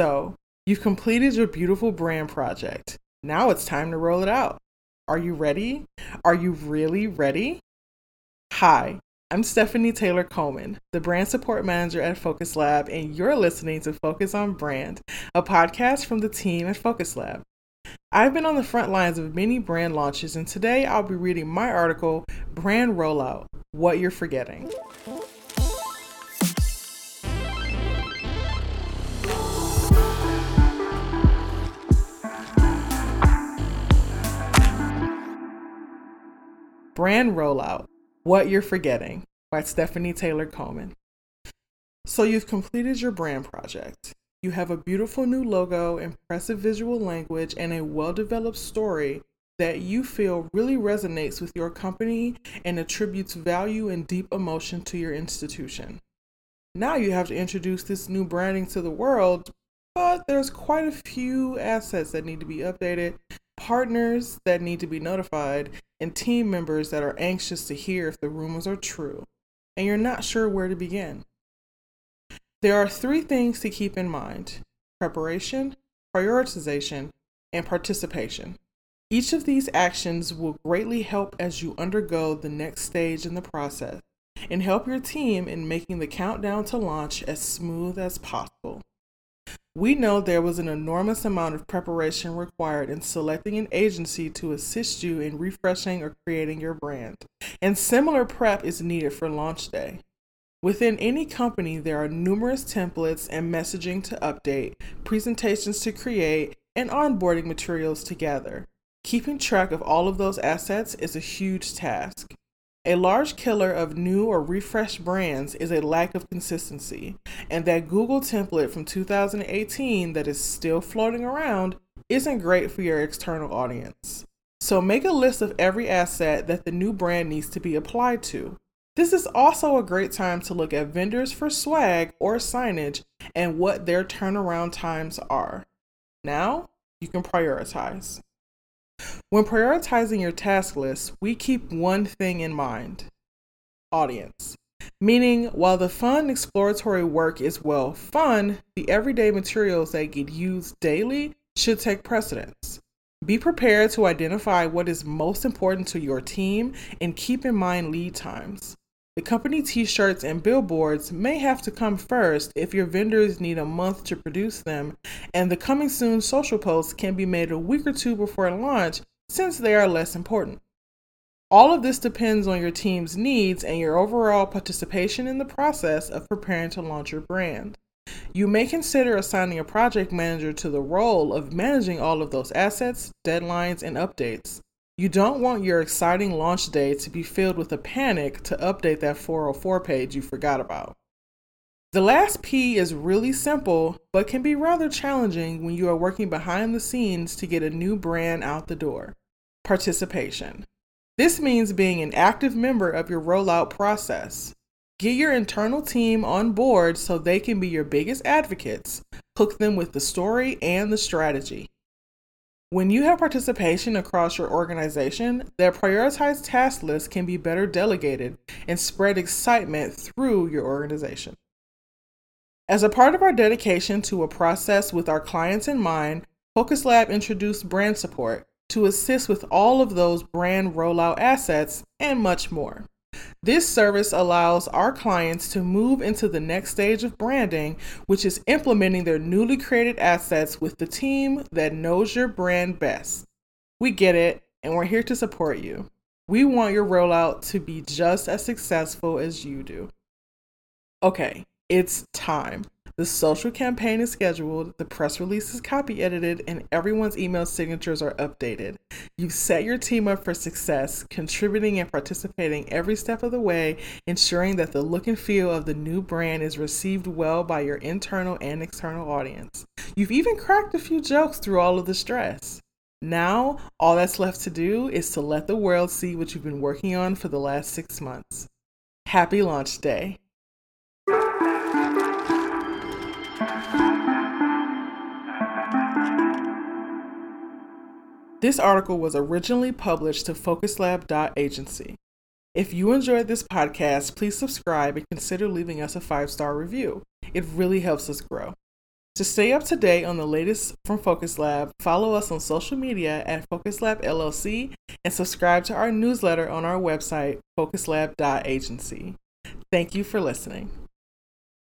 So, you've completed your beautiful brand project. Now it's time to roll it out. Are you ready? Are you really ready? Hi, I'm Stephanie Taylor Coleman, the brand support manager at Focus Lab, and you're listening to Focus on Brand, a podcast from the team at Focus Lab. I've been on the front lines of many brand launches, and today I'll be reading my article, Brand Rollout What You're Forgetting. Brand Rollout What You're Forgetting by Stephanie Taylor Coleman. So, you've completed your brand project. You have a beautiful new logo, impressive visual language, and a well developed story that you feel really resonates with your company and attributes value and deep emotion to your institution. Now you have to introduce this new branding to the world, but there's quite a few assets that need to be updated, partners that need to be notified, and team members that are anxious to hear if the rumors are true, and you're not sure where to begin. There are three things to keep in mind preparation, prioritization, and participation. Each of these actions will greatly help as you undergo the next stage in the process and help your team in making the countdown to launch as smooth as possible. We know there was an enormous amount of preparation required in selecting an agency to assist you in refreshing or creating your brand, and similar prep is needed for launch day. Within any company, there are numerous templates and messaging to update, presentations to create, and onboarding materials to gather. Keeping track of all of those assets is a huge task. A large killer of new or refreshed brands is a lack of consistency, and that Google template from 2018 that is still floating around isn't great for your external audience. So make a list of every asset that the new brand needs to be applied to. This is also a great time to look at vendors for swag or signage and what their turnaround times are. Now you can prioritize. When prioritizing your task list, we keep one thing in mind audience. Meaning, while the fun exploratory work is well fun, the everyday materials that get used daily should take precedence. Be prepared to identify what is most important to your team and keep in mind lead times. The company t shirts and billboards may have to come first if your vendors need a month to produce them, and the coming soon social posts can be made a week or two before launch since they are less important. All of this depends on your team's needs and your overall participation in the process of preparing to launch your brand. You may consider assigning a project manager to the role of managing all of those assets, deadlines, and updates. You don't want your exciting launch day to be filled with a panic to update that 404 page you forgot about. The last P is really simple, but can be rather challenging when you are working behind the scenes to get a new brand out the door participation. This means being an active member of your rollout process. Get your internal team on board so they can be your biggest advocates. Hook them with the story and the strategy. When you have participation across your organization, their prioritized task list can be better delegated and spread excitement through your organization. As a part of our dedication to a process with our clients in mind, Focus Lab introduced brand support, to assist with all of those brand rollout assets and much more. This service allows our clients to move into the next stage of branding, which is implementing their newly created assets with the team that knows your brand best. We get it, and we're here to support you. We want your rollout to be just as successful as you do. Okay, it's time. The social campaign is scheduled, the press release is copy edited, and everyone's email signatures are updated. You've set your team up for success, contributing and participating every step of the way, ensuring that the look and feel of the new brand is received well by your internal and external audience. You've even cracked a few jokes through all of the stress. Now, all that's left to do is to let the world see what you've been working on for the last six months. Happy launch day! This article was originally published to focuslab.agency. If you enjoyed this podcast, please subscribe and consider leaving us a five star review. It really helps us grow. To stay up to date on the latest from Focus Lab, follow us on social media at Focus Lab LLC and subscribe to our newsletter on our website, focuslab.agency. Thank you for listening.